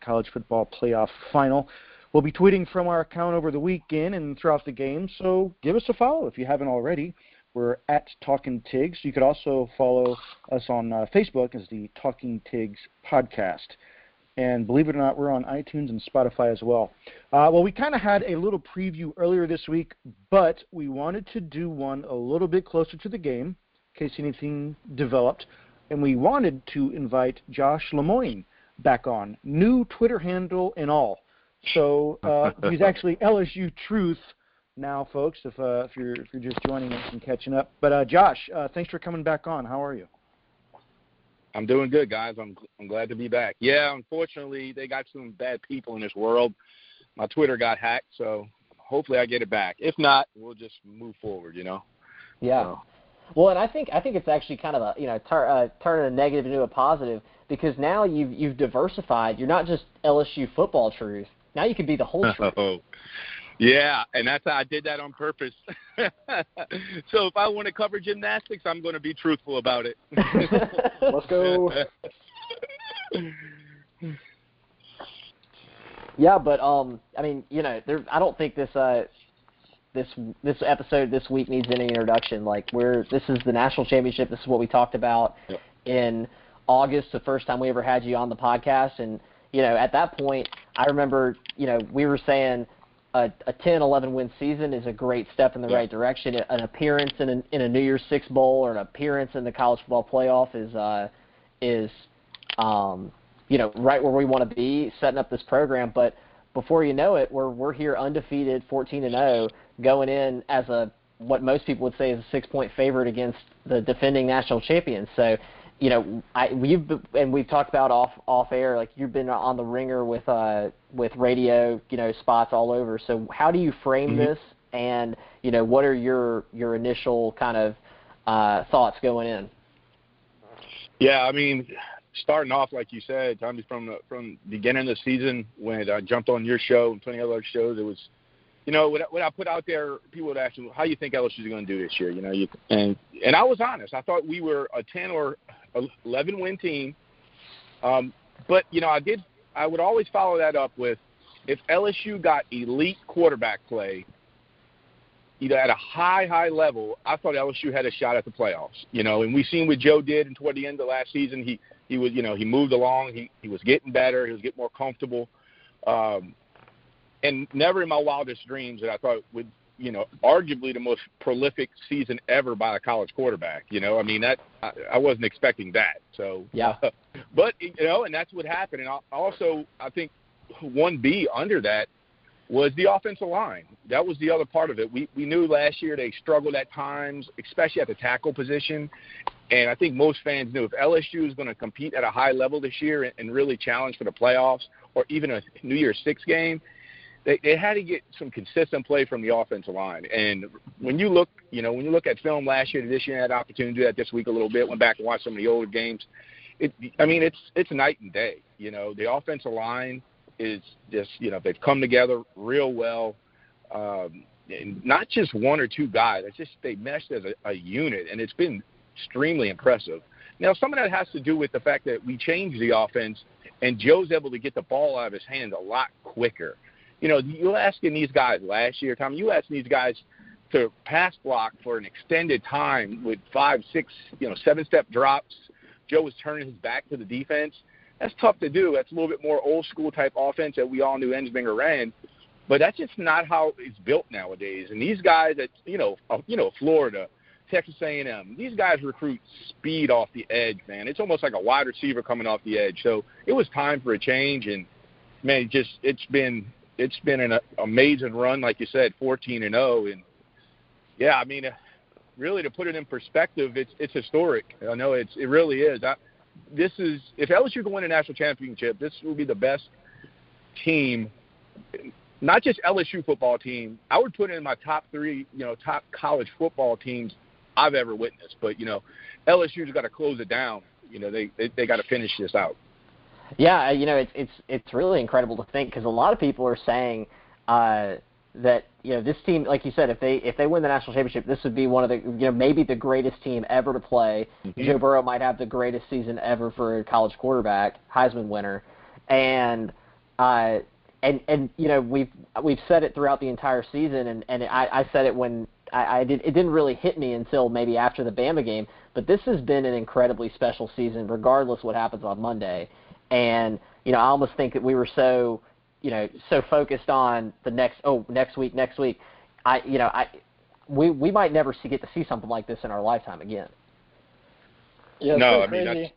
college football playoff final. We'll be tweeting from our account over the weekend and throughout the game, so give us a follow if you haven't already. We're at Talking Tigs. You could also follow us on uh, Facebook as the Talking Tigs podcast. And believe it or not, we're on iTunes and Spotify as well. Uh, well, we kind of had a little preview earlier this week, but we wanted to do one a little bit closer to the game in case anything developed. And we wanted to invite Josh Lemoyne back on, new Twitter handle and all. So uh, he's actually LSU Truth now, folks. If uh, if you're if you're just joining us and catching up, but uh, Josh, uh, thanks for coming back on. How are you? I'm doing good, guys. I'm I'm glad to be back. Yeah, unfortunately, they got some bad people in this world. My Twitter got hacked, so hopefully I get it back. If not, we'll just move forward. You know. Yeah. So. Well, and I think I think it's actually kind of a you know tur- uh, turning a negative into a positive because now you've you've diversified. You're not just LSU football truth. Now you can be the whole truth. Oh, yeah, and that's how I did that on purpose. so if I want to cover gymnastics, I'm going to be truthful about it. Let's go. yeah, but um, I mean, you know, there. I don't think this uh, this this episode this week needs any introduction. Like, we're this is the national championship. This is what we talked about yep. in August, the first time we ever had you on the podcast, and you know, at that point, I remember, you know, we were saying a, a 10, 11 win season is a great step in the yeah. right direction. An appearance in a, in a New Year's Six bowl or an appearance in the college football playoff is uh, is um, you know right where we want to be, setting up this program. But before you know it, we're we're here undefeated, 14 and 0, going in as a what most people would say is a six point favorite against the defending national champions. So you know, I we've and we've talked about off off air. Like you've been on the ringer with uh with radio, you know, spots all over. So how do you frame mm-hmm. this? And you know, what are your your initial kind of uh, thoughts going in? Yeah, I mean, starting off like you said, Tommy, from the, from the beginning of the season when I jumped on your show and plenty of other shows, it was you know, what, what I put out there, people would ask me, how you think LSU is going to do this year? You know, you, and and I was honest. I thought we were a 10 or 11 win team. Um, but you know, I did. I would always follow that up with if LSU got elite quarterback play, either at a high, high level. I thought LSU had a shot at the playoffs. You know, and we seen what Joe did, and toward the end of last season, he he was you know he moved along. He he was getting better. He was getting more comfortable. Um, and never in my wildest dreams that I thought would you know, arguably the most prolific season ever by a college quarterback. You know, I mean that I, I wasn't expecting that. So yeah, but you know, and that's what happened. And also, I think one B under that was the offensive line. That was the other part of it. We we knew last year they struggled at times, especially at the tackle position. And I think most fans knew if LSU is going to compete at a high level this year and, and really challenge for the playoffs or even a New Year's Six game, they, they had to get some consistent play from the offensive line. And when you look, you know, when you look at film last year to this year, I had opportunity to do that this week a little bit. Went back and watched some of the older games. It, I mean, it's it's night and day. You know, the offensive line is just, you know, they've come together real well. Um, and not just one or two guys. It's just they meshed as a, a unit, and it's been extremely impressive. Now, some of that has to do with the fact that we changed the offense, and Joe's able to get the ball out of his hands a lot quicker you know, you asking these guys last year, Tom, you asking these guys to pass block for an extended time with five, six, you know, seven step drops. Joe was turning his back to the defense. That's tough to do. That's a little bit more old school type offense that we all knew Ensminger ran. But that's just not how it's built nowadays. And these guys at you know uh, you know Florida, Texas A&M, these guys recruit speed off the edge, man. It's almost like a wide receiver coming off the edge. So it was time for a change, and man, just it's been it's been an amazing run, like you said, 14 and 0, and yeah, I mean, uh, really to put it in perspective, it's it's historic. I know it's it really is. I, this is if LSU can win a national championship, this will be the best team, not just LSU football team. I would put it in my top three, you know, top college football teams I've ever witnessed. But you know, LSU's got to close it down. You know, they they, they got to finish this out. Yeah, you know, it's it's it's really incredible to think because a lot of people are saying uh, that you know this team, like you said, if they if they win the national championship, this would be one of the you know maybe the greatest team ever to play. Mm-hmm. Joe Burrow might have the greatest season ever for a college quarterback, Heisman winner, and uh, and and you know we've we've said it throughout the entire season, and and I, I said it when I, I did it didn't really hit me until maybe after the Bama game, but this has been an incredibly special season, regardless what happens on Monday, and you know I almost think that we were so you know so focused on the next oh next week next week, I you know I we we might never see, get to see something like this in our lifetime again. Yeah, it's no, I mean crazy.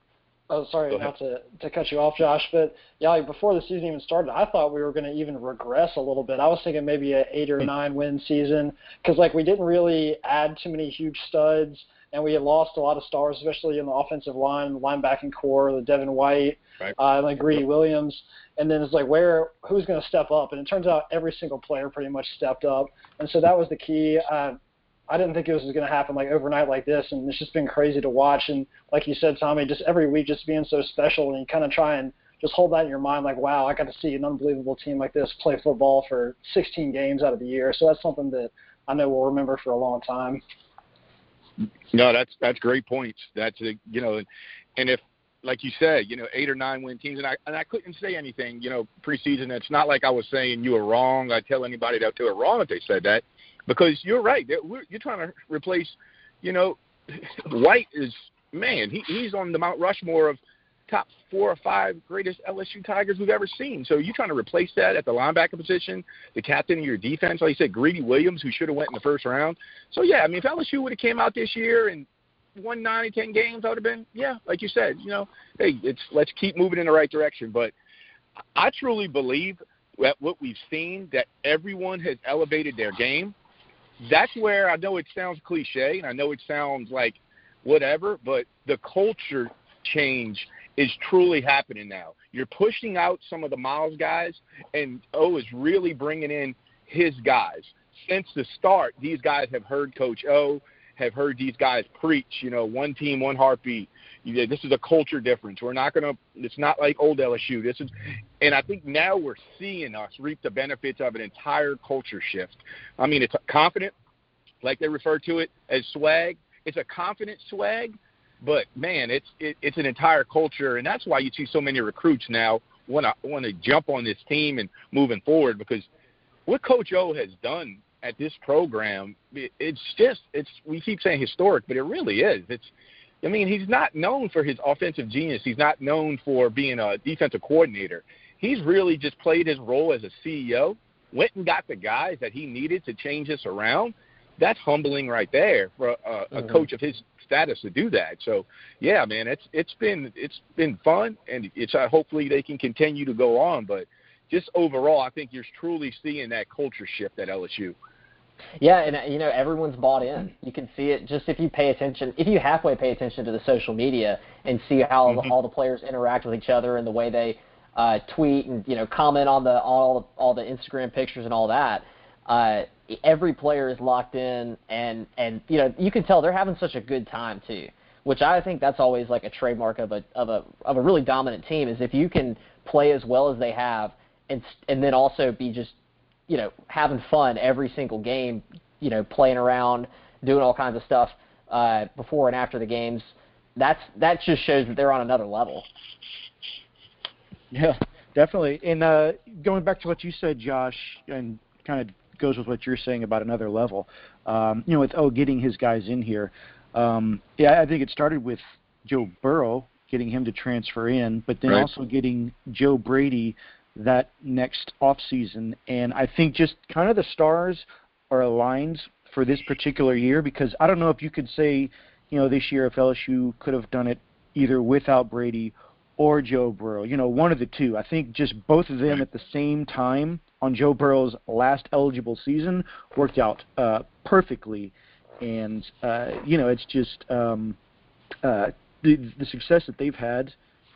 Oh, sorry, not to to cut you off, Josh, but yeah, like before the season even started, I thought we were going to even regress a little bit. I was thinking maybe a eight or Hmm. nine win season because like we didn't really add too many huge studs, and we had lost a lot of stars, especially in the offensive line, the linebacking corps, the Devin White, Right. uh, and like Greedy Williams. And then it's like where who's going to step up? And it turns out every single player pretty much stepped up, and so that was the key. Uh, I didn't think it was going to happen like overnight like this, and it's just been crazy to watch. And like you said, Tommy, just every week just being so special, and you kind of try and just hold that in your mind, like, wow, I got to see an unbelievable team like this play football for 16 games out of the year. So that's something that I know we'll remember for a long time. No, that's that's great points. That's a, you know, and, and if like you said, you know, eight or nine win teams, and I and I couldn't say anything, you know, preseason. It's not like I was saying you were wrong. I tell anybody that they were wrong if they said that, because you're right. You're trying to replace, you know, White is man. He he's on the Mount Rushmore of top four or five greatest LSU Tigers we've ever seen. So you're trying to replace that at the linebacker position, the captain of your defense, like you said, Greedy Williams, who should have went in the first round. So yeah, I mean, if LSU would have came out this year and won nine or ten games, I would have been yeah, like you said, you know, hey, it's let's keep moving in the right direction. But I truly believe that what we've seen that everyone has elevated their game. That's where I know it sounds cliche and I know it sounds like whatever, but the culture change is truly happening now. You're pushing out some of the Miles guys, and O is really bringing in his guys. Since the start, these guys have heard Coach O, have heard these guys preach. You know, one team, one heartbeat. You, this is a culture difference. We're not gonna. It's not like old LSU. This is, and I think now we're seeing us reap the benefits of an entire culture shift. I mean, it's confident, like they refer to it as swag. It's a confident swag, but man, it's it, it's an entire culture, and that's why you see so many recruits now want to want to jump on this team and moving forward because what Coach O has done at this program, it, it's just it's we keep saying historic, but it really is. It's I mean, he's not known for his offensive genius. He's not known for being a defensive coordinator. He's really just played his role as a CEO, went and got the guys that he needed to change this around. That's humbling right there for a, a Mhm. coach of his status to do that. So, yeah, man, it's it's been it's been fun, and it's uh, hopefully they can continue to go on. But just overall, I think you're truly seeing that culture shift at LSU. Yeah, and uh, you know everyone's bought in. You can see it just if you pay attention, if you halfway pay attention to the social media and see how Mhm. all the players interact with each other and the way they uh, tweet and you know comment on the all all the Instagram pictures and all that. Uh, every player is locked in, and and you know you can tell they're having such a good time too. Which I think that's always like a trademark of a of a of a really dominant team is if you can play as well as they have, and and then also be just you know, having fun every single game, you know, playing around, doing all kinds of stuff uh, before and after the games. That's that just shows that they're on another level. Yeah, definitely. And uh, going back to what you said, Josh, and kind of goes with what you're saying about another level. Um, you know, with oh getting his guys in here. Um, yeah, I think it started with Joe Burrow getting him to transfer in, but then Right. also getting Joe Brady that next off season. And I think just kind of the stars are aligned for this particular year because I don't know if you could say, you know, this year if LSU could have done it either without Brady or Joe Burrow. You know, one of the two. I think just both of them at the same time on Joe Burrow's last eligible season worked out uh, perfectly. And uh, you know, it's just um, uh, the the success that they've had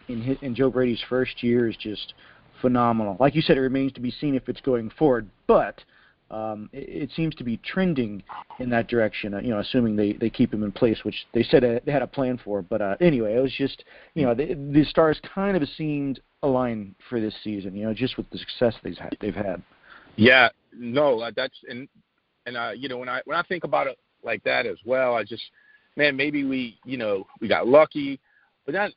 in his, in Joe Brady's first year is just phenomenal. Like you said, it remains to be seen if it's going forward, but um, it, it seems to be trending in that direction. Uh, you know, assuming they they keep him in place, which they said uh, they had a plan for. But uh, anyway, it was just you know the, the stars kind of seemed aligned for this season. You know, just with the success they've had. They've had. Yeah, no, uh, that's and and uh, you know when I when I think about it like that as well, I just man maybe we you know we got lucky, but I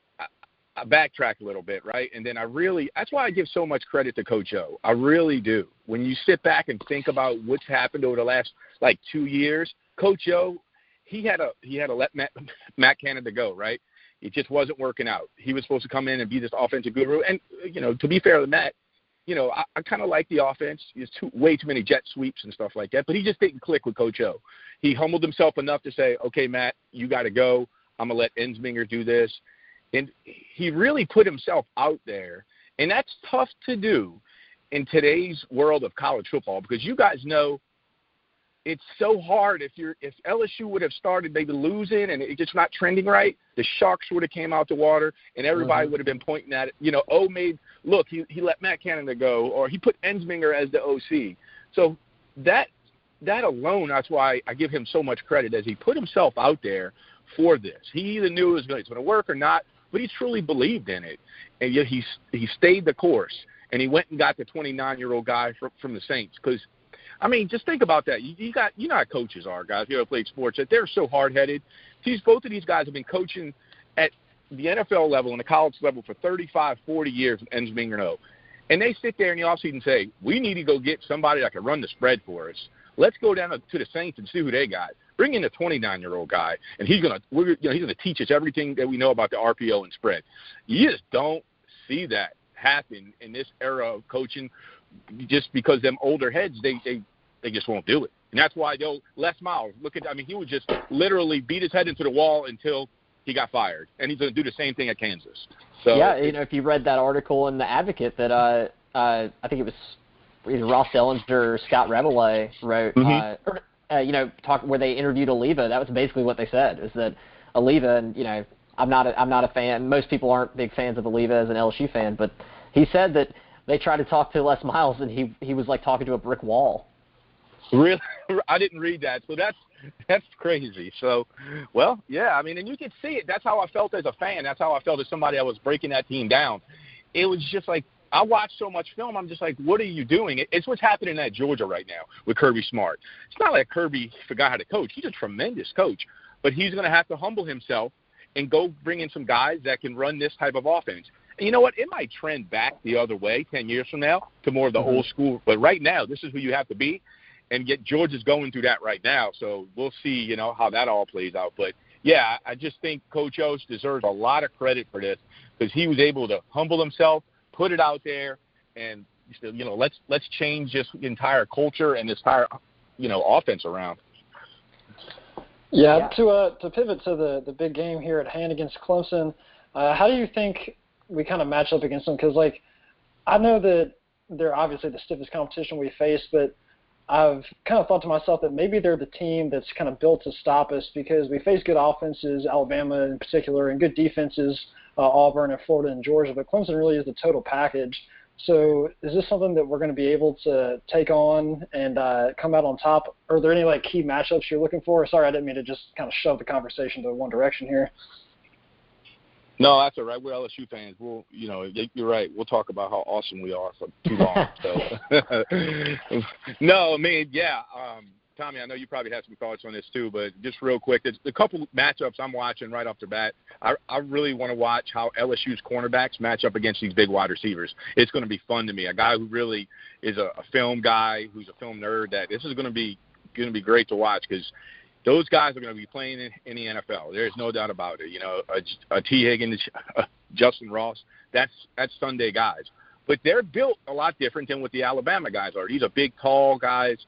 backtrack a little bit, right? And then I really that's why I give so much credit to Coach O. I really do. When you sit back and think about what's happened over the last like two years, Coach O, he had a he had to let Matt, Matt Canada go, right? It just wasn't working out. He was supposed to come in and be this offensive guru. And you know, to be fair to Matt, you know, I, I kind of like the offense. There's too way too many jet sweeps and stuff like that. But he just didn't click with Coach O. He humbled himself enough to say, "Okay, Matt, you got to go. I'm gonna let Ensminger do this." And he really put himself out there, and that's tough to do in today's world of college football because you guys know it's so hard if you're if LSU would have started maybe losing and it's just not trending right, the sharks would have came out the water and everybody mm-hmm. would have been pointing at it. You know, oh made look, he he let Matt Canada go or he put Ensminger as the OC. So that that alone, that's why I give him so much credit as he put himself out there for this. He either knew it was going to work or not, but he truly believed in it, and yet he he stayed the course and he went and got the 29 year old guy from from the Saints because. I mean, just think about that. You, you got you know how coaches are, guys. You ever played sports? That they're so hard headed. These both of these guys have been coaching at the NFL level and the college level for 35, 40 years. Ensminger no, and they sit there in the offseason and say, "We need to go get somebody that can run the spread for us. Let's go down to the Saints and see who they got. Bring in a 29 year old guy, and he's gonna we're, you know he's gonna teach us everything that we know about the RPO and spread. You just don't see that happen in this era of coaching, just because them older heads they they they just won't do it, and that's why they'll Les Miles look at I mean he would just literally beat his head into the wall until he got fired, and he's going to do the same thing at Kansas. So yeah, you know, if you read that article in the Advocate that uh, uh, I think it was Ross Dellenger or Scott Rabalais wrote, mm-hmm. uh, uh, you know, talk where they interviewed Alleva. That was basically what they said is that Alleva, and you know, I'm not a, I'm not a fan. Most people aren't big fans of Alleva as an LSU fan, but he said that they tried to talk to Les Miles, and he he was like talking to a brick wall. Really, I didn't read that, so that's that's crazy. So, well, yeah, I mean, and you can see it. That's how I felt as a fan. That's how I felt as somebody that was breaking that team down. It was just like I watch so much film. I'm just like, what are you doing? It's what's happening at Georgia right now with Kirby Smart. It's not like Kirby forgot how to coach. He's a tremendous coach, but he's going to have to humble himself and go bring in some guys that can run this type of offense. And you know what? It might trend back the other way 10 years from now to more of the mm-hmm. old school. But right now, this is who you have to be. And yet Georgia's going through that right now. So we'll see, you know, how that all plays out. But yeah, I just think Coach Oates deserves a lot of credit for this because he was able to humble himself put it out there, and you know, let's let's change this entire culture and this entire you know offense around. Yeah, yeah. to uh, to pivot to the the big game here at hand against Clemson, uh, how do you think we kind of match up against them? Because like, I know that they're obviously the stiffest competition we face, but I've kind of thought to myself that maybe they're the team that's kind of built to stop us because we face good offenses, Alabama in particular, and good defenses uh, Auburn and Florida and Georgia, but Clemson really is the total package. So is this something that we're going to be able to take on and uh, come out on top? Are there any like key matchups you're looking for? Sorry, I didn't mean to just kind of shove the conversation to one direction here. No, that's all right. We're LSU fans. We'll, you know, you're right. We'll talk about how awesome we are for too long. so, no, I mean, yeah. Um, Tommy, I know you probably have some thoughts on this too, but just real quick, there's a couple matchups I'm watching right off the bat. I, I really want to watch how LSU's cornerbacks match up against these big wide receivers. It's going to be fun to me. A guy who really is a, a film guy, who's a film nerd. That this is going to be going to be great to watch because those guys are going to be playing in, in the NFL. There's no doubt about it. You know, a, a Higgins, a Justin Ross, that's that's Sunday guys. But they're built a lot different than what the Alabama guys are. These are big, tall guys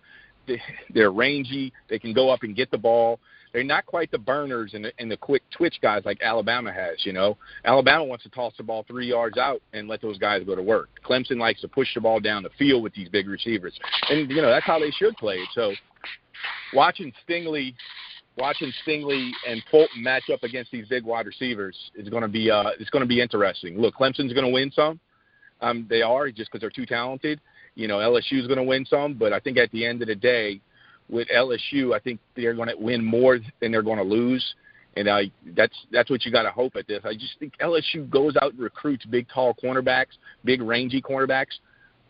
they're rangy. They can go up and get the ball. They're not quite the burners and the, and the quick twitch guys like Alabama has. You know, Alabama wants to toss the ball three yards out and let those guys go to work. Clemson likes to push the ball down the field with these big receivers, and you know that's how they should play it. So, watching Stingley, watching Stingley and Fulton match up against these big wide receivers is going to be uh, it's going to be interesting. Look, Clemson's going to win some. Um, they are just because they're too talented you know LSU is going to win some, but I think at the end of the day, with LSU, I think they're going to win more than they're going to lose, and I that's that's what you got to hope at this. I just think LSU goes out and recruits big, tall cornerbacks, big, rangy cornerbacks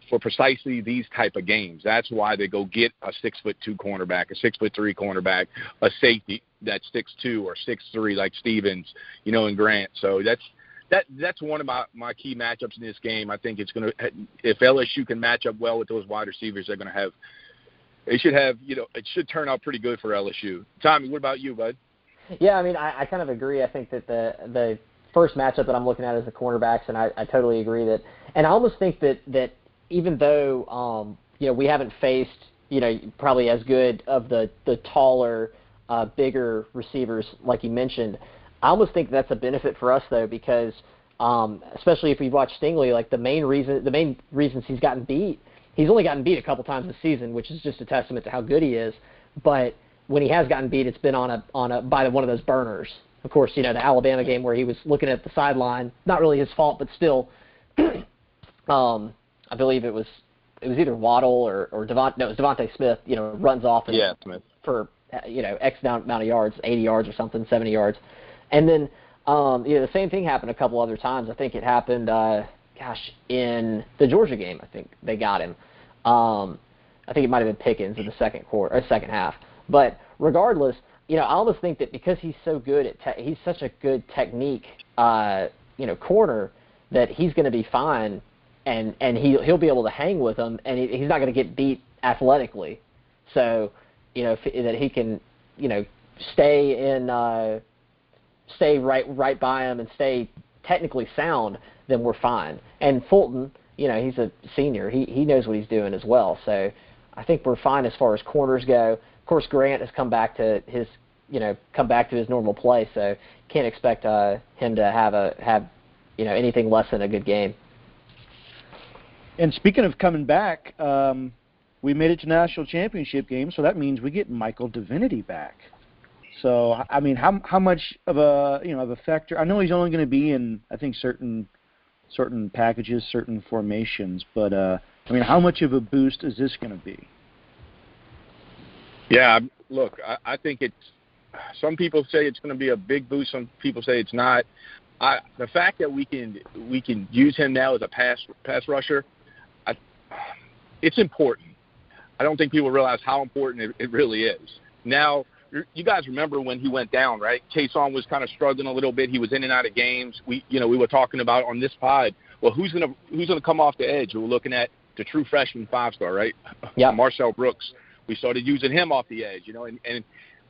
for precisely these type of games. That's why they go get a six foot two cornerback, a six foot three cornerback, a safety that's six two or six three like Stevens, you know, and Grant. So that's that that's one of my my key matchups in this game. I think it's going to if LSU can match up well with those wide receivers, they're going to have. They should have, you know, it should turn out pretty good for LSU. Tommy, what about you, bud? Yeah, I mean, I, I kind of agree. I think that the the first matchup that I'm looking at is the cornerbacks, and I, I totally agree that. And I almost think that that even though um, you know we haven't faced you know probably as good of the the taller, uh, bigger receivers like you mentioned, I almost think that's a benefit for us though because um, especially if we watch Stingley, like the main reason the main reasons he's gotten beat, he's only gotten beat a couple times this season, which is just a testament to how good he is. But when he has gotten beat, it's been on a on a by one of those burners. Of course, you know the Alabama game where he was looking at the sideline, not really his fault, but still, um, I believe it was it was either Waddle or or Devon, no, it was DeVonta Smith. You know, runs off and yeah, Smith. for you know X amount of yards, 80 yards or something, 70 yards, and then um, you know the same thing happened a couple other times. I think it happened, uh, gosh, in the Georgia game. I think they got him. Um, I think it might have been Pickens in the second quarter or second half. But regardless, you know, I almost think that because he's so good at te- he's such a good technique, uh, you know, corner that he's going to be fine, and and he he'll be able to hang with them, and he, he's not going to get beat athletically. So, you know, if, that he can, you know, stay in, uh, stay right right by him and stay technically sound, then we're fine. And Fulton, you know, he's a senior. He he knows what he's doing as well. So I think we're fine as far as corners go. Of course, Grant has come back to his you know come back to his normal play, so can't expect uh, him to have a have you know anything less than a good game. And speaking of coming back, um, we made it to national championship game, so that means we get Michael Divinity back. So I mean, how how much of a you know of a factor? I know he's only going to be in I think certain certain packages, certain formations, but uh, I mean, how much of a boost is this going to be? Yeah, look, I, I think it's. Some people say it's going to be a big boost. Some people say it's not. I, the fact that we can we can use him now as a pass pass rusher, I, it's important. I don't think people realize how important it, it really is. Now, you guys remember when he went down, right? Chaisson was kind of struggling a little bit. He was in and out of games. We, you know, we were talking about on this pod. Well, who's gonna who's gonna come off the edge? We we're looking at the true freshman five star, right? Yeah, Marcel Brooks we started using him off the edge, you know, and, and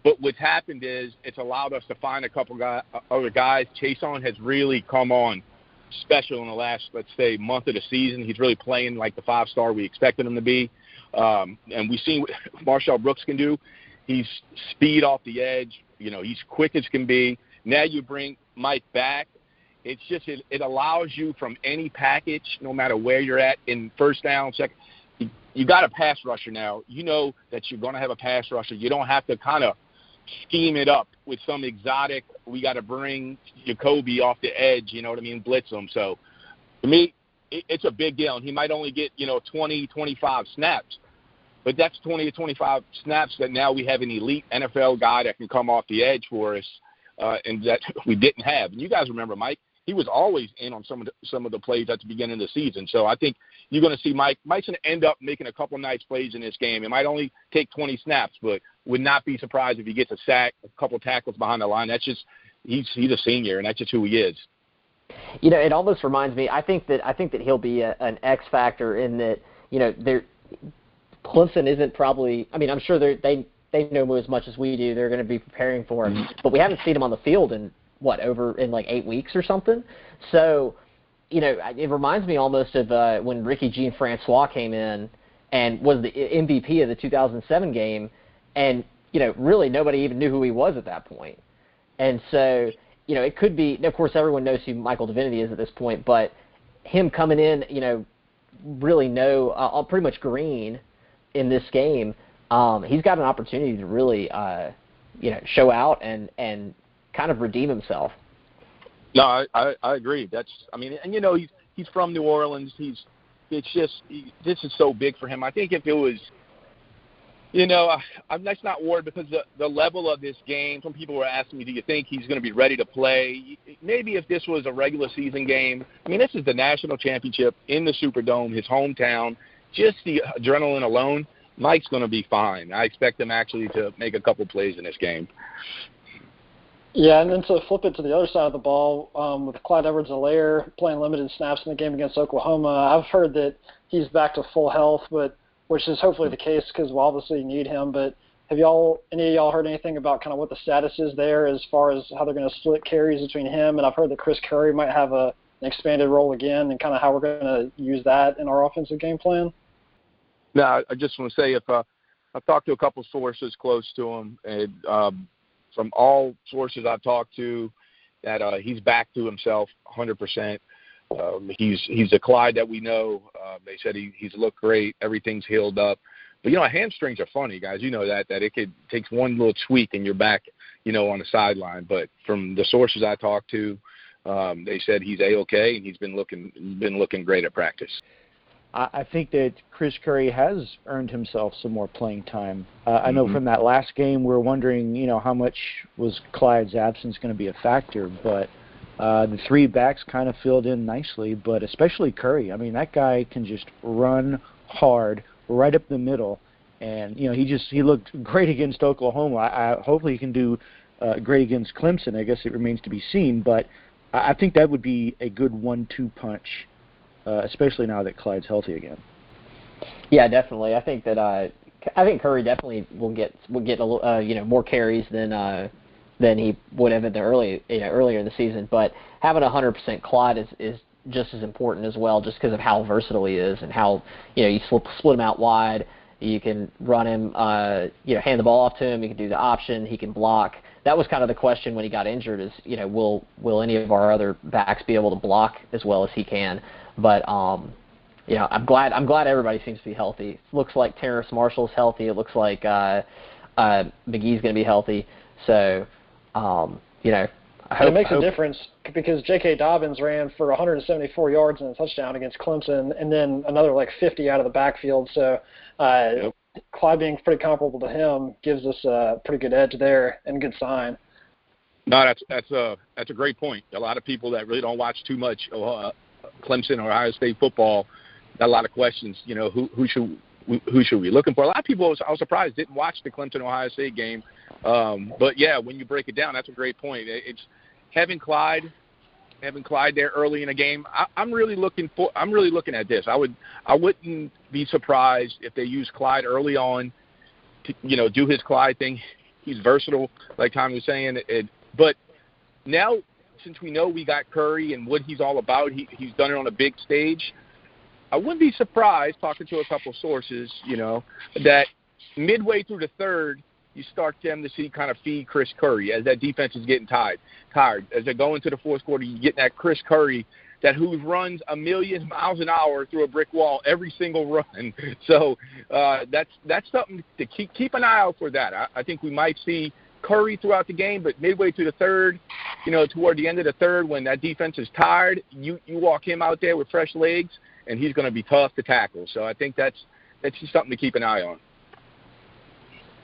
but what's happened is it's allowed us to find a couple guy, other guys. Chaisson has really come on special in the last, let's say, month of the season. He's really playing like the five star we expected him to be, um, and we've seen what Marcel Brooks can do. He's speed off the edge. You know, he's quick as can be. Now you bring Mike back. It's just it, it allows you from any package, no matter where you're at in first down, second you got a pass rusher now. You know that you're going to have a pass rusher. You don't have to kind of scheme it up with some exotic. We got to bring Jacoby off the edge. You know what I mean? Blitz him. So to me, it, it's a big deal. And he might only get you know 20, 25 snaps, but that's 20 to 25 snaps that now we have an elite NFL guy that can come off the edge for us, uh, and that we didn't have. And you guys remember Mike? He was always in on some of the, some of the plays at the beginning of the season. So I think you're going to see Mike. Mike's going to end up making a couple nice plays in this game. It might only take 20 snaps, but would not be surprised if he gets a sack, a couple tackles behind the line. That's just he's he's a senior, and that's just who he is. You know, it almost reminds me. I think that I think that he'll be a, an X factor in that. You know, there Clemson isn't probably. I mean, I'm sure they they they know as much as we do. They're going to be preparing for him, mm-hmm. but we haven't seen him on the field in what over in like eight weeks or something. So you know, it reminds me almost of uh, when Ricky Jean Francois came in and was the MVP of the 2007 game, and you know, really nobody even knew who he was at that point. And so, you know, it could be. Of course, everyone knows who Michael Divinity is at this point, but him coming in, you know, really no, uh, pretty much green in this game. Um, he's got an opportunity to really, uh, you know, show out and and kind of redeem himself. No, I, I I agree. That's I mean, and you know he's he's from New Orleans. He's it's just he, this is so big for him. I think if it was, you know, I, I'm that's not worried because the the level of this game. Some people were asking me, do you think he's going to be ready to play? Maybe if this was a regular season game. I mean, this is the national championship in the Superdome, his hometown. Just the adrenaline alone, Mike's going to be fine. I expect him actually to make a couple plays in this game. Yeah, and then to flip it to the other side of the ball, um, with Clyde Edwards-Helaire playing limited snaps in the game against Oklahoma, I've heard that he's back to full health, but which is hopefully the case because we'll obviously need him. But have y'all, any of y'all heard anything about kind of what the status is there as far as how they're going to split carries between him? And I've heard that Chris Curry might have a, an expanded role again, and kind of how we're going to use that in our offensive game plan. No, I just want to say if uh, I've talked to a couple sources close to him, and um, from all sources I've talked to, that uh, he's back to himself 100%. Um, he's he's a Clyde that we know. Uh, they said he, he's looked great. Everything's healed up. But you know, hamstrings are funny, guys. You know that that it could takes one little tweak and you're back, you know, on the sideline. But from the sources I talked to, um, they said he's a okay and he's been looking been looking great at practice. I think that Chris Curry has earned himself some more playing time. Uh, I know mm-hmm. from that last game, we are wondering, you know, how much was Clyde's absence going to be a factor, but uh, the three backs kind of filled in nicely. But especially Curry, I mean, that guy can just run hard right up the middle, and you know, he just he looked great against Oklahoma. I, I hopefully he can do uh, great against Clemson. I guess it remains to be seen, but I, I think that would be a good one-two punch uh, especially now that Clyde's healthy again. Yeah, definitely. I think that uh, I think Curry definitely will get will get a uh, you know more carries than uh, than he would have in the early you know earlier in the season. But having a 100% Clyde is is just as important as well, just because of how versatile he is and how you know you split, split him out wide. You can run him, uh, you know, hand the ball off to him. You can do the option. He can block. That was kind of the question when he got injured: is you know, will will any of our other backs be able to block as well as he can? But um, you know, I'm glad I'm glad everybody seems to be healthy. It looks like Terrace Marshall's healthy. It looks like uh, uh, McGee's going to be healthy. So, um, you know, I hope, it makes a difference because J.K. Dobbins ran for 174 yards and a touchdown against Clemson, and then another like 50 out of the backfield. So, uh, yep. Clyde being pretty comparable to him gives us a pretty good edge there and good sign. No, that's that's a that's a great point. A lot of people that really don't watch too much uh, Clemson or Ohio State football, got a lot of questions. You know, who who should who should we be looking for? A lot of people, I was, I was surprised, didn't watch the Clemson Ohio State game. Um, but yeah, when you break it down, that's a great point. It's having Clyde, having Clyde there early in a game. I, I'm really looking for. I'm really looking at this. I would. I wouldn't be surprised if they use Clyde early on, to you know, do his Clyde thing. He's versatile, like Tom was saying. It, but now since we know we got Curry and what he's all about, he, he's done it on a big stage. I wouldn't be surprised, talking to a couple sources, you know, that midway through the third, you start them to see kind of feed Chris Curry as that defense is getting tired. Tired as they go into the fourth quarter, you get that Chris Curry that who runs a million miles an hour through a brick wall every single run. So uh, that's that's something to keep keep an eye out for. That I, I think we might see Curry throughout the game, but midway through the third, you know, toward the end of the third, when that defense is tired, you you walk him out there with fresh legs, and he's going to be tough to tackle. So I think that's that's just something to keep an eye on.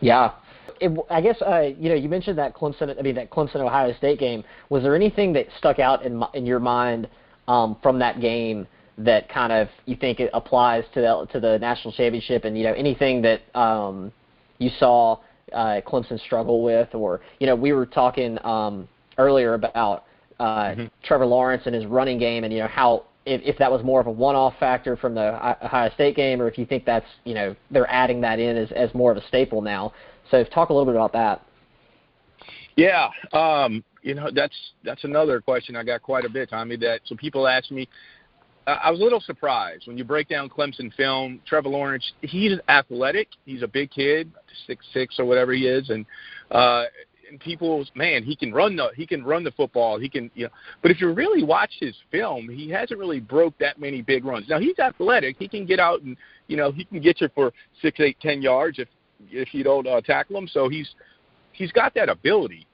Yeah, it, I guess uh, you know you mentioned that Clemson. I mean that Clemson Ohio State game. Was there anything that stuck out in in your mind um, from that game that kind of you think it applies to the to the national championship? And you know anything that um, you saw uh, Clemson struggle with, or you know, we were talking um, earlier about uh, mm-hmm. Trevor Lawrence and his running game, and you know how if, if that was more of a one-off factor from the Ohio State game, or if you think that's you know they're adding that in as as more of a staple now. So talk a little bit about that. Yeah, um, you know that's that's another question I got quite a bit, Tommy. That so people ask me, I was a little surprised when you break down Clemson film. Trevor Lawrence, he's athletic. He's a big kid, six six or whatever he is, and uh, and people, man, he can run the he can run the football. He can, you know. But if you really watch his film, he hasn't really broke that many big runs. Now he's athletic. He can get out and you know he can get you for six, eight, ten yards if if you don't uh, tackle him. So he's he's got that ability.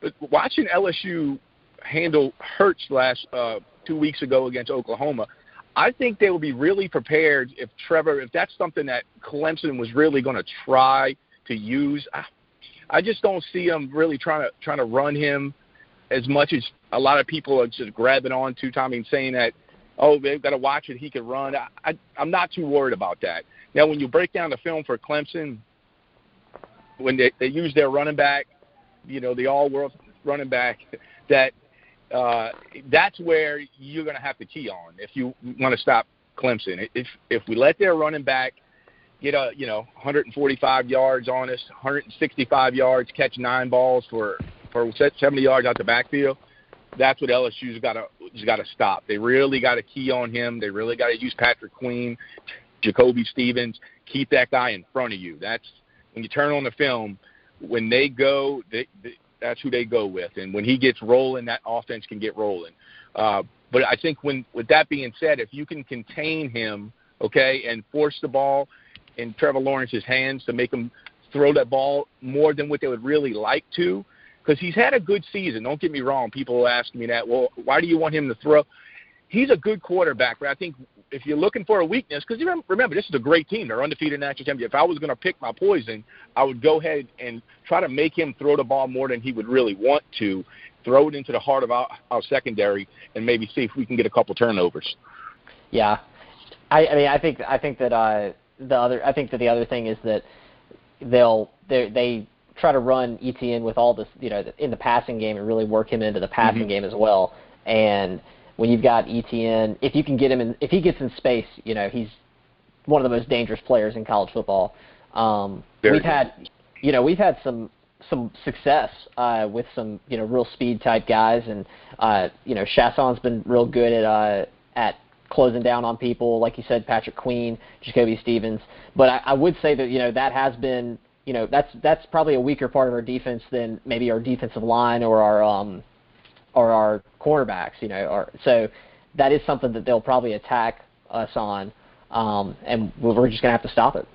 But watching LSU handle Hurts last uh, two weeks ago against Oklahoma, I think they will be really prepared if Trevor, if that's something that Clemson was really going to try to use. I, I just don't see them really trying to trying to run him as much as a lot of people are just grabbing on to Tommy and saying that, oh, they've got to watch it. He can run. I, I, I'm not too worried about that. Now, when you break down the film for Clemson, when they, they use their running back, you know, the all-world running back that uh, that's where you're going to have to key on if you want to stop Clemson. If if we let their running back get a you know 145 yards on us, 165 yards, catch nine balls for for 70 yards out the backfield, that's what LSU's got to got to stop. They really got to key on him. They really got to use Patrick Queen, Jacoby Stevens, keep that guy in front of you. That's when you turn on the film. When they go, they, they, that's who they go with. And when he gets rolling, that offense can get rolling. Uh, but I think when, with that being said, if you can contain him, okay, and force the ball in Trevor Lawrence's hands to make him throw that ball more than what they would really like to, because he's had a good season. Don't get me wrong. People ask me that. Well, why do you want him to throw? He's a good quarterback, but I think if you're looking for a weakness, because remember, this is a great team. They're undefeated national champion. If I was going to pick my poison, I would go ahead and try to make him throw the ball more than he would really want to, throw it into the heart of our, our secondary, and maybe see if we can get a couple turnovers. Yeah, I, I mean, I think I think that uh, the other I think that the other thing is that they'll they they try to run ETN with all this you know in the passing game and really work him into the passing mm-hmm. game as well. And when you've got ETN, if you can get him in, if he gets in space, you know he's one of the most dangerous players in college football. Um, we've good. had, you know, we've had some some success uh, with some you know real speed type guys, and uh, you know Chaisson's been real good at uh, at closing down on people, like you said, Patrick Queen, Jacoby Stevens. But I, I would say that you know that has been you know that's that's probably a weaker part of our defense than maybe our defensive line or our um or our cornerbacks. You know, or so that is something that they'll probably attack us on, um, and we're just gonna have to stop it.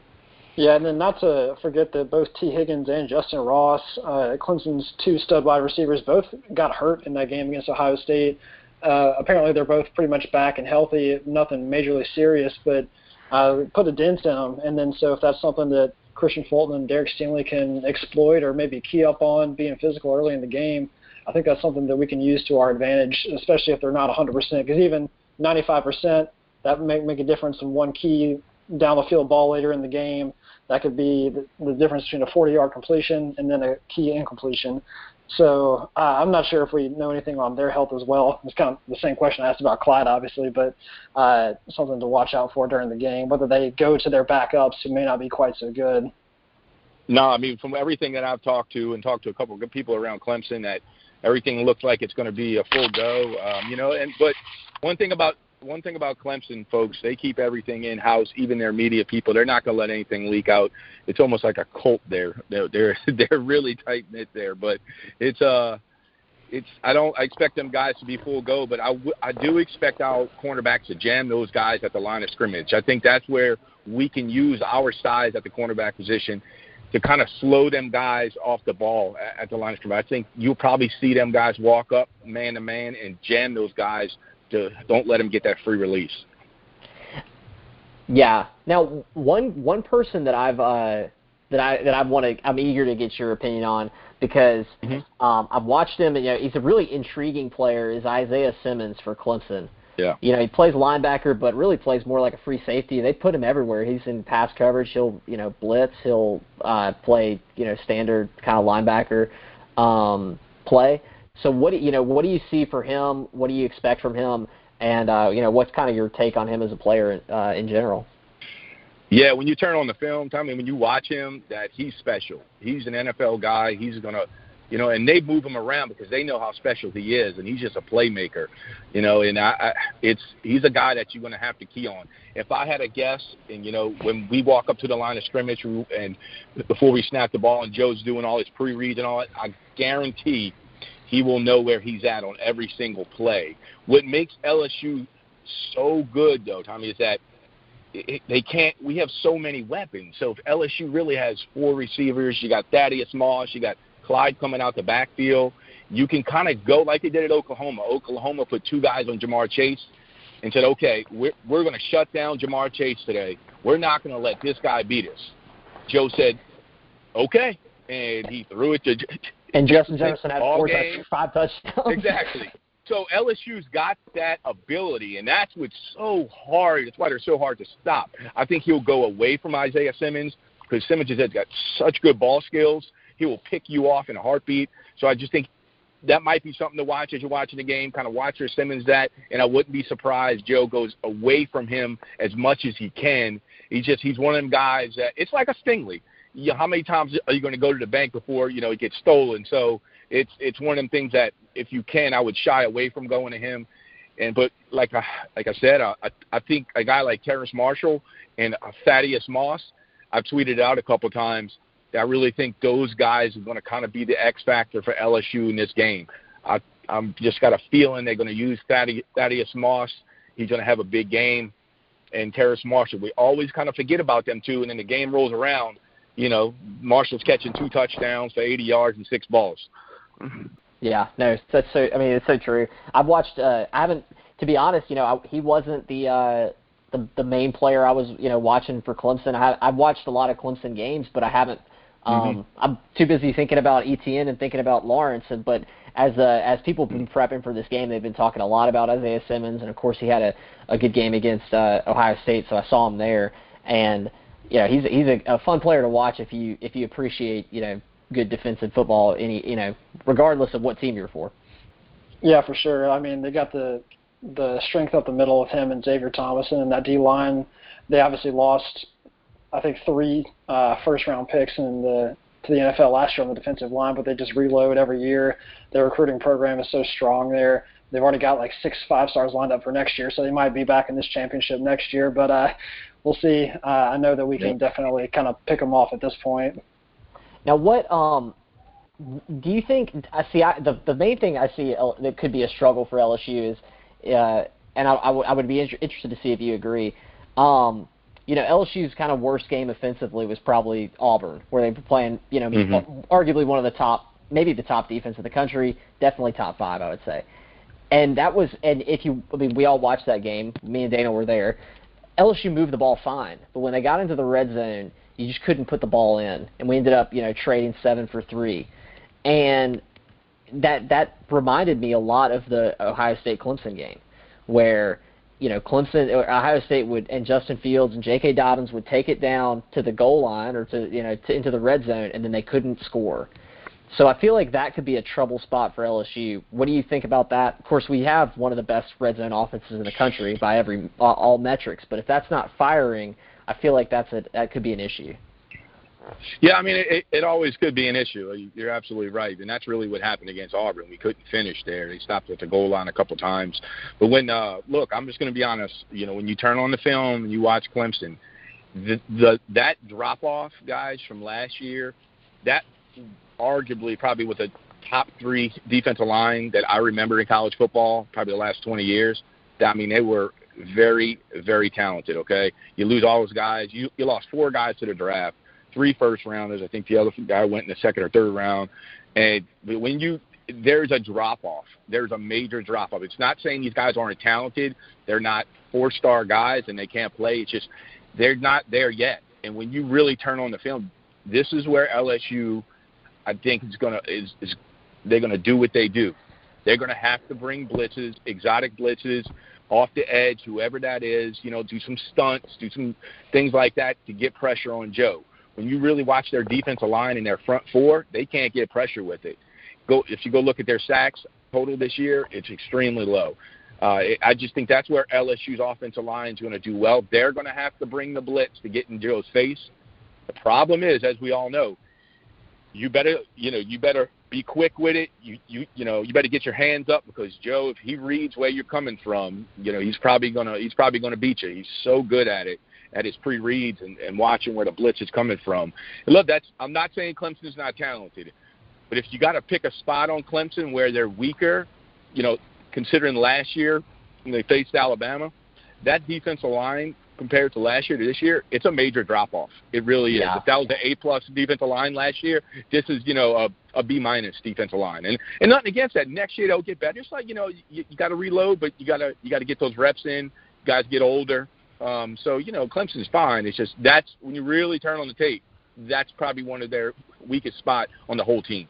Yeah, and then not to forget that both T. Higgins and Justin Ross, uh, Clemson's two stud wide receivers, both got hurt in that game against Ohio State. Uh, apparently, they're both pretty much back and healthy, nothing majorly serious, but uh, put a dent in them. And then, so if that's something that Kristian Fulton and Derek Stingley can exploit or maybe key up on being physical early in the game, I think that's something that we can use to our advantage, especially if they're not 100%. Because even 95%, that may make a difference in one key down the field ball later in the game. That could be the, the difference between a 40-yard completion and then a key incompletion. So uh, I'm not sure if we know anything on their health as well. It's kind of the same question I asked about Clyde, obviously, but uh, something to watch out for during the game. Whether they go to their backups who may not be quite so good. No, I mean from everything that I've talked to and talked to a couple of good people around Clemson, that everything looks like it's going to be a full go. Um, you know, and but one thing about one thing about Clemson folks, they keep everything in house, even their media people. They're not going to let anything leak out. It's almost like a cult there. They're they're, they're really tight knit there, but it's uh it's I don't I expect them guys to be full go, but I, I do expect our cornerbacks to jam those guys at the line of scrimmage. I think that's where we can use our size at the cornerback position to kind of slow them guys off the ball at, at the line of scrimmage. I think you'll probably see them guys walk up man to man and jam those guys to don't let them get that free release. Yeah. Now, one one person that I've uh, that I that I want to I'm eager to get your opinion on because mm-hmm. um, I've watched him and you know he's a really intriguing player is Isaiah Simmons for Clemson. Yeah. You know, he plays linebacker, but really plays more like a free safety. They put him everywhere. He's in pass coverage. He'll, you know, blitz. He'll uh, play, you know, standard kind of linebacker um, play. So what do you know? What do you see for him? What do you expect from him? And uh, you know, what's kind of your take on him as a player uh, in general? Yeah, when you turn on the film, Tommy, when you watch him, that he's special. He's an NFL guy. He's gonna, you know, and they move him around because they know how special he is, and he's just a playmaker, you know. And I, I it's he's a guy that you're gonna have to key on. If I had a guess, and you know, when we walk up to the line of scrimmage and before we snap the ball, and Joe's doing all his pre-reads and all that, I guarantee he will know where he's at on every single play. What makes LSU so good, though, Tommy, is that they can't. We have so many weapons. So if LSU really has four receivers, you got Thaddeus Moss, you got Clyde coming out the backfield. You can kind of go like they did at Oklahoma. Oklahoma put two guys on Ja'Marr Chase and said, "Okay, we're we're going to shut down Ja'Marr Chase today. We're not going to let this guy beat us." Joe said, "Okay," and he threw it to and Justin Jefferson had four touch, five touchdowns. Exactly. So LSU's got that ability, and that's what's so hard. That's why they're so hard to stop. I think he'll go away from Isaiah Simmons because Simmons has got such good ball skills. He will pick you off in a heartbeat. So I just think that might be something to watch as you're watching the game. Kind of watch your Simmons that, and I wouldn't be surprised Joe goes away from him as much as he can. He's just he's one of them guys that it's like a Stingley. You know, how many times are you going to go to the bank before you know it gets stolen? So it's it's one of them things that if you can, I would shy away from going to him. And but like I like I said, uh, I I think a guy like Terrace Marshall and uh, Thaddeus Moss, I've tweeted out a couple times I really think those guys are going to kind of be the X factor for LSU in this game. I, I'm just got a feeling they're going to use Thaddeus, Thaddeus Moss. He's going to have a big game, and Terrace Marshall. We always kind of forget about them too, and then the game rolls around. You know, Marshall's catching two touchdowns for 80 yards and six balls. Yeah, no, that's so. I mean, it's so true. I've watched. Uh, I haven't, to be honest. You know, I, he wasn't the uh, the the main player I was you know watching for Clemson. I, I've watched a lot of Clemson games, but I haven't. Um, mm-hmm. I'm too busy thinking about Etienne and thinking about Lawrence, and but as uh, as people have been prepping for this game, they've been talking a lot about Isaiah Simmons, and of course he had a, a good game against uh, Ohio State, so I saw him there, and you know he's he's a, a fun player to watch if you if you appreciate you know good defensive football, any you know regardless of what team you're for. Yeah, for sure. I mean, they got the the strength up the middle of him and Xavier Thomason and that D line. They obviously lost I think three uh, first round picks in the to the NFL last year on the defensive line, but they just reload every year. Their recruiting program is so strong there. They've already got like six five stars lined up for next year, so they might be back in this championship next year. But uh, we'll see. Uh, I know that we can definitely kind of pick them off at this point. Now, what um, do you think? I see. I, the the main thing I see that could be a struggle for LSU is, uh, and I, I, w- I would be inter- interested to see if you agree. Um, you know, LSU's kind of worst game offensively was probably Auburn, where they were playing, you know, mm-hmm. arguably one of the top, maybe the top defense in the country, definitely top five, I would say. And that was, and if you, I mean, we all watched that game. Me and Dana were there. LSU moved the ball fine, but when they got into the red zone, you just couldn't put the ball in, and we ended up, you know, trading seven for three, and that that reminded me a lot of the Ohio State Clemson game, where you know, Clemson, or Ohio State would, and Justin Fields and J.K. Dobbins would take it down to the goal line or to, you know, to, into the red zone, and then they couldn't score. So I feel like that could be a trouble spot for LSU. What do you think about that? Of course, we have one of the best red zone offenses in the country by every all, all metrics, but if that's not firing, I feel like that's a that could be an issue. Yeah, I mean, it, it always could be an issue. You're absolutely right, and that's really what happened against Auburn. We couldn't finish there. They stopped at the goal line a couple times. But when, uh, look, I'm just going to be honest. You know, when you turn on the film and you watch Clemson, the the that drop off, guys, from last year, that arguably probably with a top three defensive line that I remember in college football, probably the last 20 years. I mean, they were very, very talented. Okay, you lose all those guys. You you lost four guys to the draft three first rounders. I think the other guy went in the second or third round. And when you there's a drop off. There's a major drop off. It's not saying these guys aren't talented. They're not four star guys and they can't play. It's just they're not there yet. And when you really turn on the film, this is where LSU, I think, is gonna is, is they're gonna do what they do. They're gonna have to bring blitzes, exotic blitzes, off the edge, whoever that is. You know, do some stunts, do some things like that to get pressure on Joe when you really watch their defensive line and their front four, they can't get pressure with it. Go if you go look at their sacks total this year, it's extremely low. Uh, I just think that's where LSU's offensive line is going to do well. They're going to have to bring the blitz to get in Joe's face. The problem is, as we all know, you better you know you better be quick with it. You you you know you better get your hands up because Joe, if he reads where you're coming from, you know he's probably gonna he's probably gonna beat you. He's so good at it at his pre-reads and, and watching where the blitz is coming from. And look, that's I'm not saying Clemson's not talented, but if you got to pick a spot on Clemson where they're weaker, you know, considering last year when they faced Alabama, that defensive line compared to last year to this year, it's a major drop off. It really is. Yeah. If that was the A plus defensive line last year, this is you know a, a B minus defensive line. And and nothing against that. Next year they'll get better. It's like you know you, you got to reload, but you got to you got to get those reps in. Guys get older. Um, so you know, Clemson's fine. It's just that's when you really turn on the tape. That's probably one of their weakest spot on the whole team.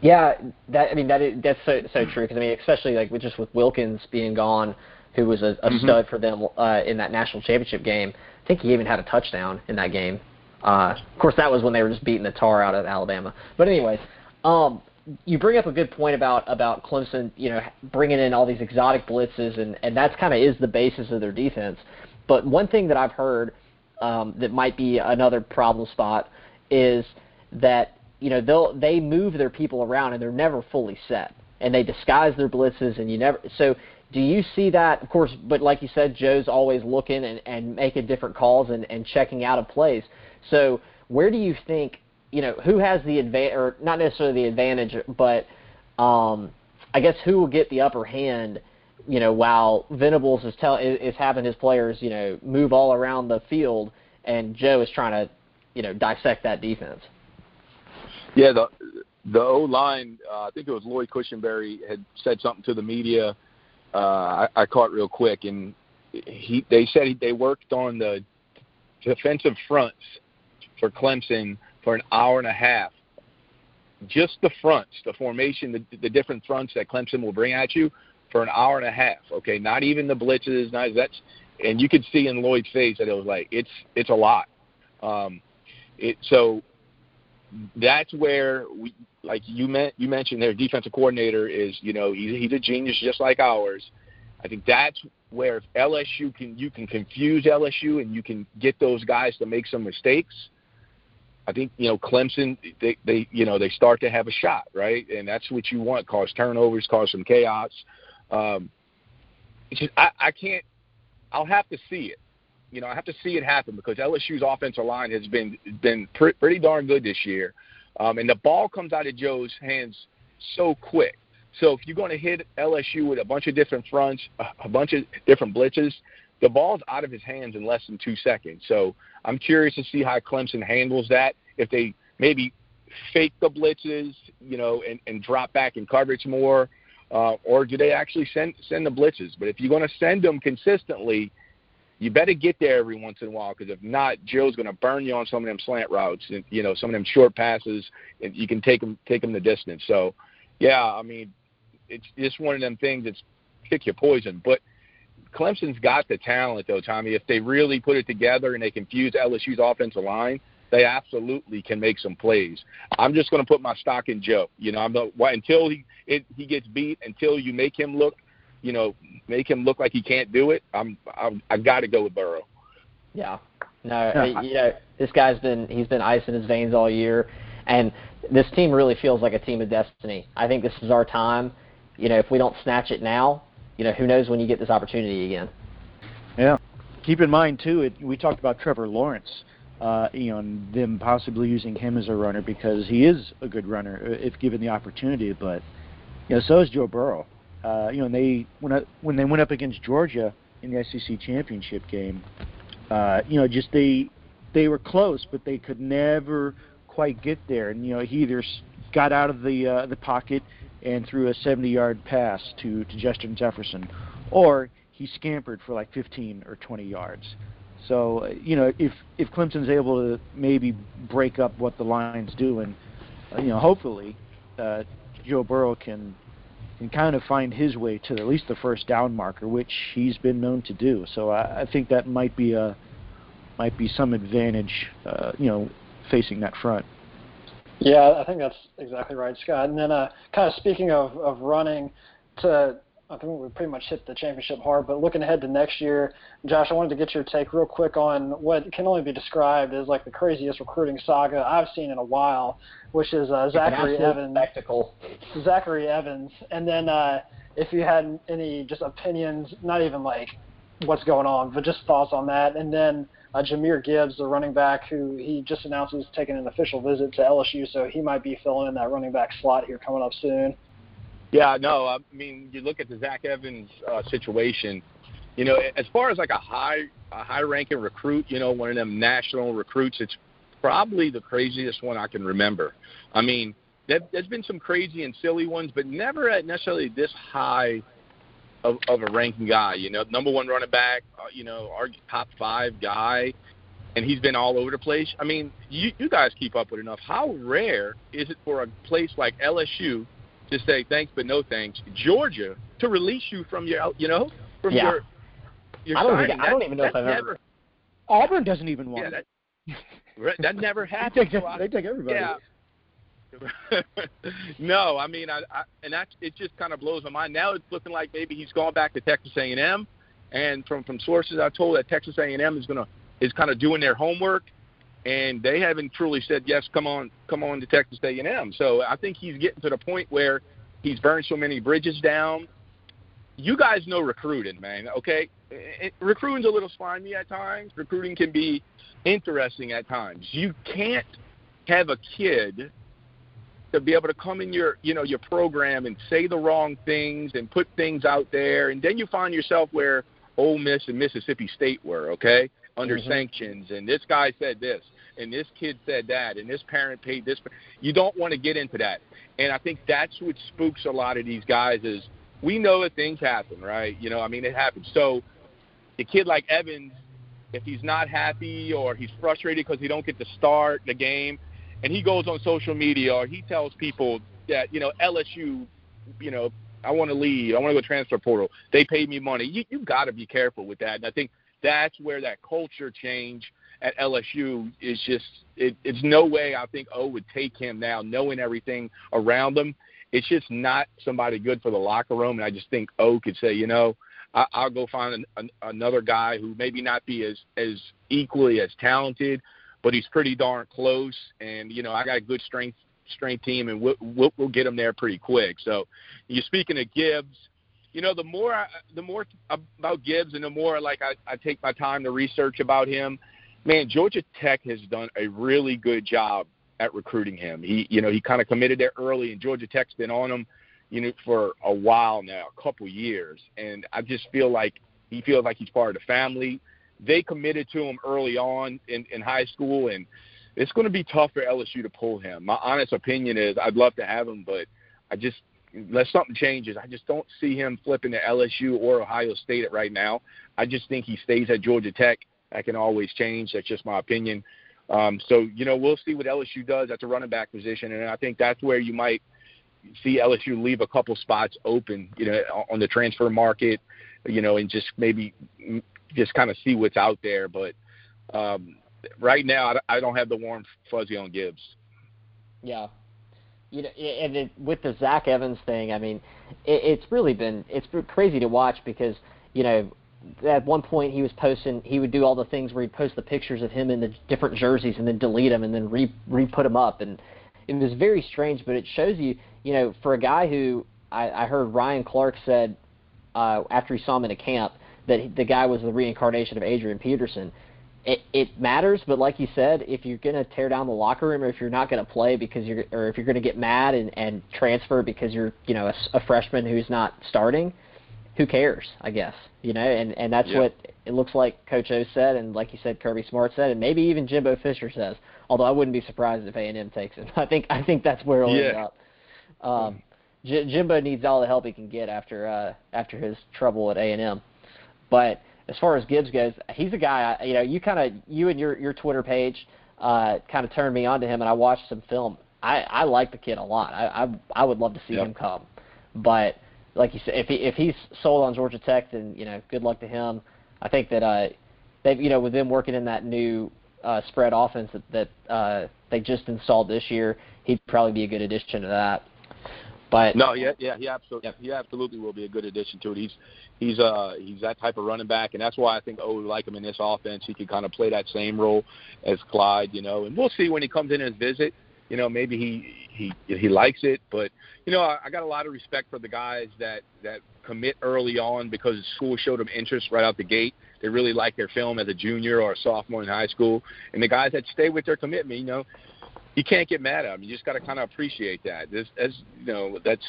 Yeah, that I mean that is, that's so so true because I mean especially like with just with Wilkins being gone, who was a, a mm-hmm. stud for them uh, in that national championship game. I think he even had a touchdown in that game. Uh, of course, that was when they were just beating the tar out of Alabama. But anyways, um, you bring up a good point about about Clemson, you know, bringing in all these exotic blitzes, and and that's kind of is the basis of their defense. But one thing that I've heard um, that might be another problem spot is that you know they'll they move their people around and they're never fully set, and they disguise their blitzes, and you never so. Do you see that? Of course, but like you said, Joe's always looking and, and making different calls and, and checking out of plays. So where do you think you know, who has the advantage, or not necessarily the advantage, but um, I guess who will get the upper hand, you know, while Venables is tell is having his players, you know, move all around the field, and Joe is trying to, you know, dissect that defense. Yeah, the the O line, uh, I think it was Lloyd Cushenberry had said something to the media. Uh, I, I caught real quick, and he they said he, they worked on the defensive fronts for Clemson for an hour and a half. Just the fronts, the formation, the, the different fronts that Clemson will bring at you for an hour and a half. Okay, not even the blitzes, not that's, and you could see in Lloyd's face that it was like it's it's a lot. Um, it so that's where we like you meant you mentioned their defensive coordinator is you know he's he's a genius just like ours. I think that's where if LSU can you can confuse LSU and you can get those guys to make some mistakes I think you know Clemson they they you know they start to have a shot right, and that's what you want: cause turnovers, cause some chaos. Um, just, I, I can't. I'll have to see it. You know, I have to see it happen because LSU's offensive line has been been pre- pretty darn good this year, um, and the ball comes out of Joe's hands so quick. So if you're going to hit LSU with a bunch of different fronts, a bunch of different blitzes, the ball's out of his hands in less than two seconds. So I'm curious to see how Clemson handles that. If they maybe fake the blitzes, you know, and, and drop back in coverage more, uh, or do they actually send send the blitzes? But if you're going to send them consistently, you better get there every once in a while because if not, Joe's going to burn you on some of them slant routes and you know some of them short passes, and you can take them take them the distance. So, yeah, I mean, it's just one of them things that's pick your poison. But Clemson's got the talent, though, Tommy. If they really put it together and they confuse LSU's offensive line, they absolutely can make some plays. I'm just going to put my stock in Joe. You know, I'm the, until he it, he gets beat, until you make him look, you know, make him look like he can't do it. I'm, I'm I got to go with Burrow. Yeah. No, yeah. you know, this guy's been he's been ice in his veins all year, and this team really feels like a team of destiny. I think this is our time. You know, if we don't snatch it now, you know, who knows when you get this opportunity again. Yeah. Keep in mind too, it, we talked about Trevor Lawrence, uh, you know, and them possibly using him as a runner because he is a good runner uh, if given the opportunity. But you know, so is Joe Burrow. Uh, you know, and they when I, when they went up against Georgia in the SEC championship game, uh, you know, just they they were close, but they could never quite get there. And you know, he either got out of the uh, the pocket and threw a 70-yard pass to, to Justin Jefferson, or he scampered for like 15 or 20 yards. So you know, if if Clemson's able to maybe break up what the Lions do, and uh, you know, hopefully uh, Joe Burrow can can kind of find his way to at least the first down marker, which he's been known to do. So I, I think that might be a might be some advantage, uh, you know, facing that front. Yeah, I think that's exactly right, Scott. And then, uh, kind of speaking of, of running, to I think we pretty much hit the championship hard. But looking ahead to next year, Josh, I wanted to get your take real quick on what can only be described as like the craziest recruiting saga I've seen in a while, which is uh, Zachary Evans. Spectacle. Zachary Evans, and then uh, if you had any just opinions, not even like what's going on, but just thoughts on that, and then uh, Jahmyr Gibbs, the running back, who he just announced is taking an official visit to LSU, so he might be filling in that running back slot here coming up soon. Yeah, no, I mean, you look at the Zach Evans uh, situation. You know, as far as like a high, a high-ranking recruit, you know, one of them national recruits, it's probably the craziest one I can remember. I mean, there, there's been some crazy and silly ones, but never at necessarily this high of, of a ranking guy. You know, number one running back, uh, you know, our top five guy, and he's been all over the place. I mean, you, you guys keep up with enough. How rare is it for a place like LSU to say thanks but no thanks, Georgia to release you from your, you know, from yeah. your your I don't, signing? think, I don't even know if I've never, ever. Auburn doesn't even want yeah, that, that never happened. they, take, so I, they take everybody. Yeah. no, I mean, I, I and that it just kind of blows my mind. Now it's looking like maybe he's going back to Texas A&M, and from from sources I told that Texas A&M is gonna is kind of doing their homework, and they haven't truly said yes. Come on, come on to Texas A&M. So I think he's getting to the point where he's burned so many bridges down. You guys know recruiting, man. Okay, it, recruiting's a little slimy at times. Recruiting can be interesting at times. You can't have a kid to be able to come in your you know your program and say the wrong things and put things out there, and then you find yourself where Ole Miss and Mississippi State were okay under mm-hmm. sanctions, and this guy said this, and this kid said that, and this parent paid this. You don't want to get into that, and I think that's what spooks a lot of these guys is we know that things happen, right? You know, I mean it happens. So a kid like Evans, if he's not happy or he's frustrated because he don't get to start the game and he goes on social media or he tells people that you know LSU, you know, I want to leave, I want to go transfer portal. They paid me money. You you got to be careful with that. And I think that's where that culture change at LSU is just it, it's no way I think O would take him now, knowing everything around him. It's just not somebody good for the locker room, and I just think O could say, you know, I, I'll go find an, an, another guy who maybe not be as as equally as talented, but he's pretty darn close. And you know, I got a good strength strength team, and we'll, we'll, we'll get him there pretty quick. So, you're speaking of Gibbs. You know, the more I, the more about Gibbs, and the more like I, I take my time to research about him. Man, Georgia Tech has done a really good job at recruiting him. He, you know, he kind of committed there early, and Georgia Tech's been on him, you know, for a while now, a couple years. And I just feel like he feels like he's part of the family they committed to him early on in, in high school, and it's going to be tough for LSU to pull him. My honest opinion is I'd love to have him, but I just unless something changes, I just don't see him flipping to LSU or Ohio State at right now. I just think he stays at Georgia Tech. That can always change. That's just my opinion. Um, so you know we'll see what LSU does at the running back position, and I think that's where you might see LSU leave a couple spots open, you know, on the transfer market, you know, and just maybe just kind of see what's out there. But um, right now, I don't have the warm fuzzy on Gibbs. Yeah, you know, and it, with the Zach Evans thing, I mean, it, it's really been it's crazy to watch because you know at one point he was posting he would do all the things where he'd post the pictures of him in the different jerseys and then delete them and then re re put them up and it was very strange but it shows you you know for a guy who I, I heard Ryan Clark said uh, after he saw him in a camp that the guy was the reincarnation of Adrian Peterson. It, it matters, but like you said, if you're going to tear down the locker room, or if you're not going to play because you're, or if you're going to get mad and, and transfer because you're, you know, a, a freshman who's not starting, who cares? I guess you know, and and that's yeah. what it looks like Coach O said, and like you said, Kirby Smart said, and maybe even Jimbo Fisher says. Although I wouldn't be surprised if A and M takes him. I think I think that's where it'll yeah. end up. Um, J- Jimbo needs all the help he can get after uh, after his trouble at A and M. But as far as Gibbs goes, he's a guy. You know, you kind of you and your your Twitter page uh, kind of turned me on to him, and I watched some film. I I like the kid a lot. I I, I would love to see yep. him come, but like you said, if he if he's sold on Georgia Tech, then you know, good luck to him. I think that uh, they've you know with them working in that new uh, spread offense that, that uh, they just installed this year, he'd probably be a good addition to that. But no, yeah, yeah, he absolutely, he absolutely will be a good addition to it. He's he's uh he's that type of running back, and that's why I think oh we like him in this offense. He can kind of play that same role as Clyde, you know, and we'll see when he comes in his visit. You know, maybe he he he likes it, but you know, I, I got a lot of respect for the guys that that commit early on because school showed them interest right out the gate. They really like their film as a junior or a sophomore in high school, and the guys that stay with their commitment, you know, you can't get mad at them. You just got to kind of appreciate that. This, as you know, that's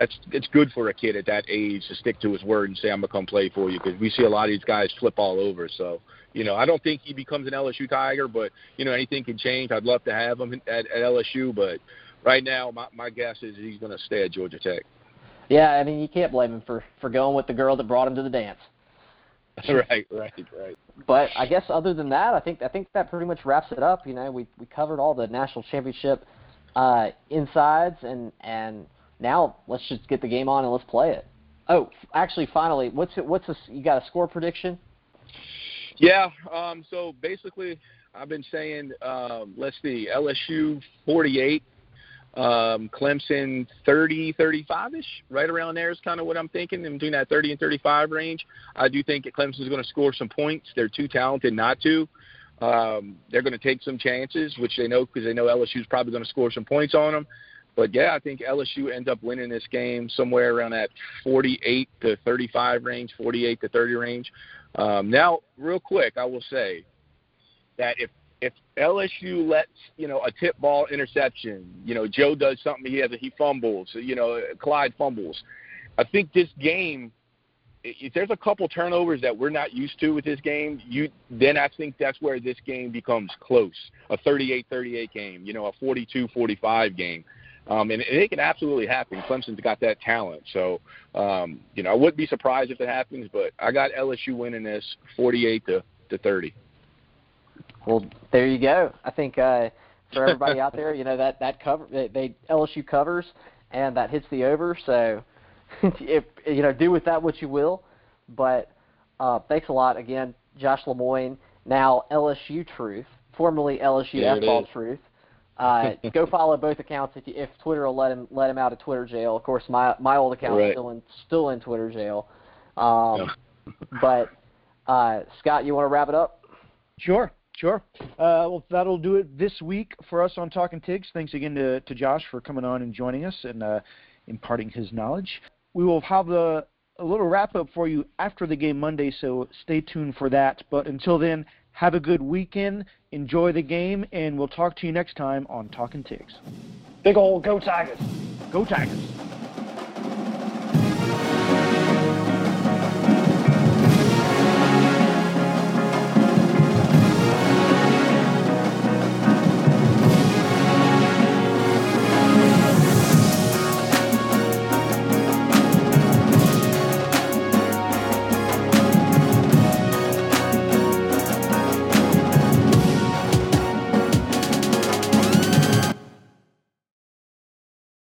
that's it's good for a kid at that age to stick to his word and say I'm gonna come play for you because we see a lot of these guys flip all over. So you know, I don't think he becomes an LSU Tiger, but you know, anything can change. I'd love to have him at, at LSU, but right now, my my guess is he's gonna stay at Georgia Tech. Yeah, I mean, you can't blame him for for going with the girl that brought him to the dance. right, right, right. But I guess other than that, I think I think that pretty much wraps it up. You know, we we covered all the national championship uh, insides, and and now let's just get the game on and let's play it. Oh, actually, finally, what's it, what's a, you got a score prediction? Yeah. Um, so basically, I've been saying, um, let's see, LSU 48, Um, Clemson 30, 35-ish, right around there is kind of what I'm thinking, in between that 30 and 35 range. I do think that Clemson's going to score some points. They're too talented not to. Um, they're going to take some chances, which they know because they know LSU's probably going to score some points on them. But yeah, I think LSU ends up winning this game somewhere around that 48 to 35 range, 48 to 30 range. Um, now, real quick, I will say that if if LSU lets you know a tip ball interception, you know Joe does something, he has he fumbles, you know Clyde fumbles. I think this game, if there's a couple turnovers that we're not used to with this game, you then I think that's where this game becomes close, a 38-38 game, you know, a 42-45 game. Um, and, it can absolutely happen. Clemson's got that talent, so um, you know I wouldn't be surprised if it happens. But I got LSU winning this 48 to to 30. Well, there you go. I think uh, for everybody out there, you know that that cover they, they LSU covers and that hits the over. So if you know, do with that what you will. But uh, thanks a lot again, Josh Lemoyne. Now LSU Truth, formerly LSU F Ball Truth. Uh, go follow both accounts if, you, if Twitter will let him let him out of Twitter jail. Of course, my my old account right. is still in still in Twitter jail. Um, but uh, Scott, you want to wrap it up? Sure. Sure. Uh, well, that'll do it this week for us on Talking Tigs. Thanks again to, to Josh for coming on and joining us and uh, imparting his knowledge. We will have a, a little wrap up for you after the game Monday, so stay tuned for that. But until then, have a good weekend, enjoy the game, and we'll talk to you next time on Talking Tigs. Big old go Tigers. Go Tigers.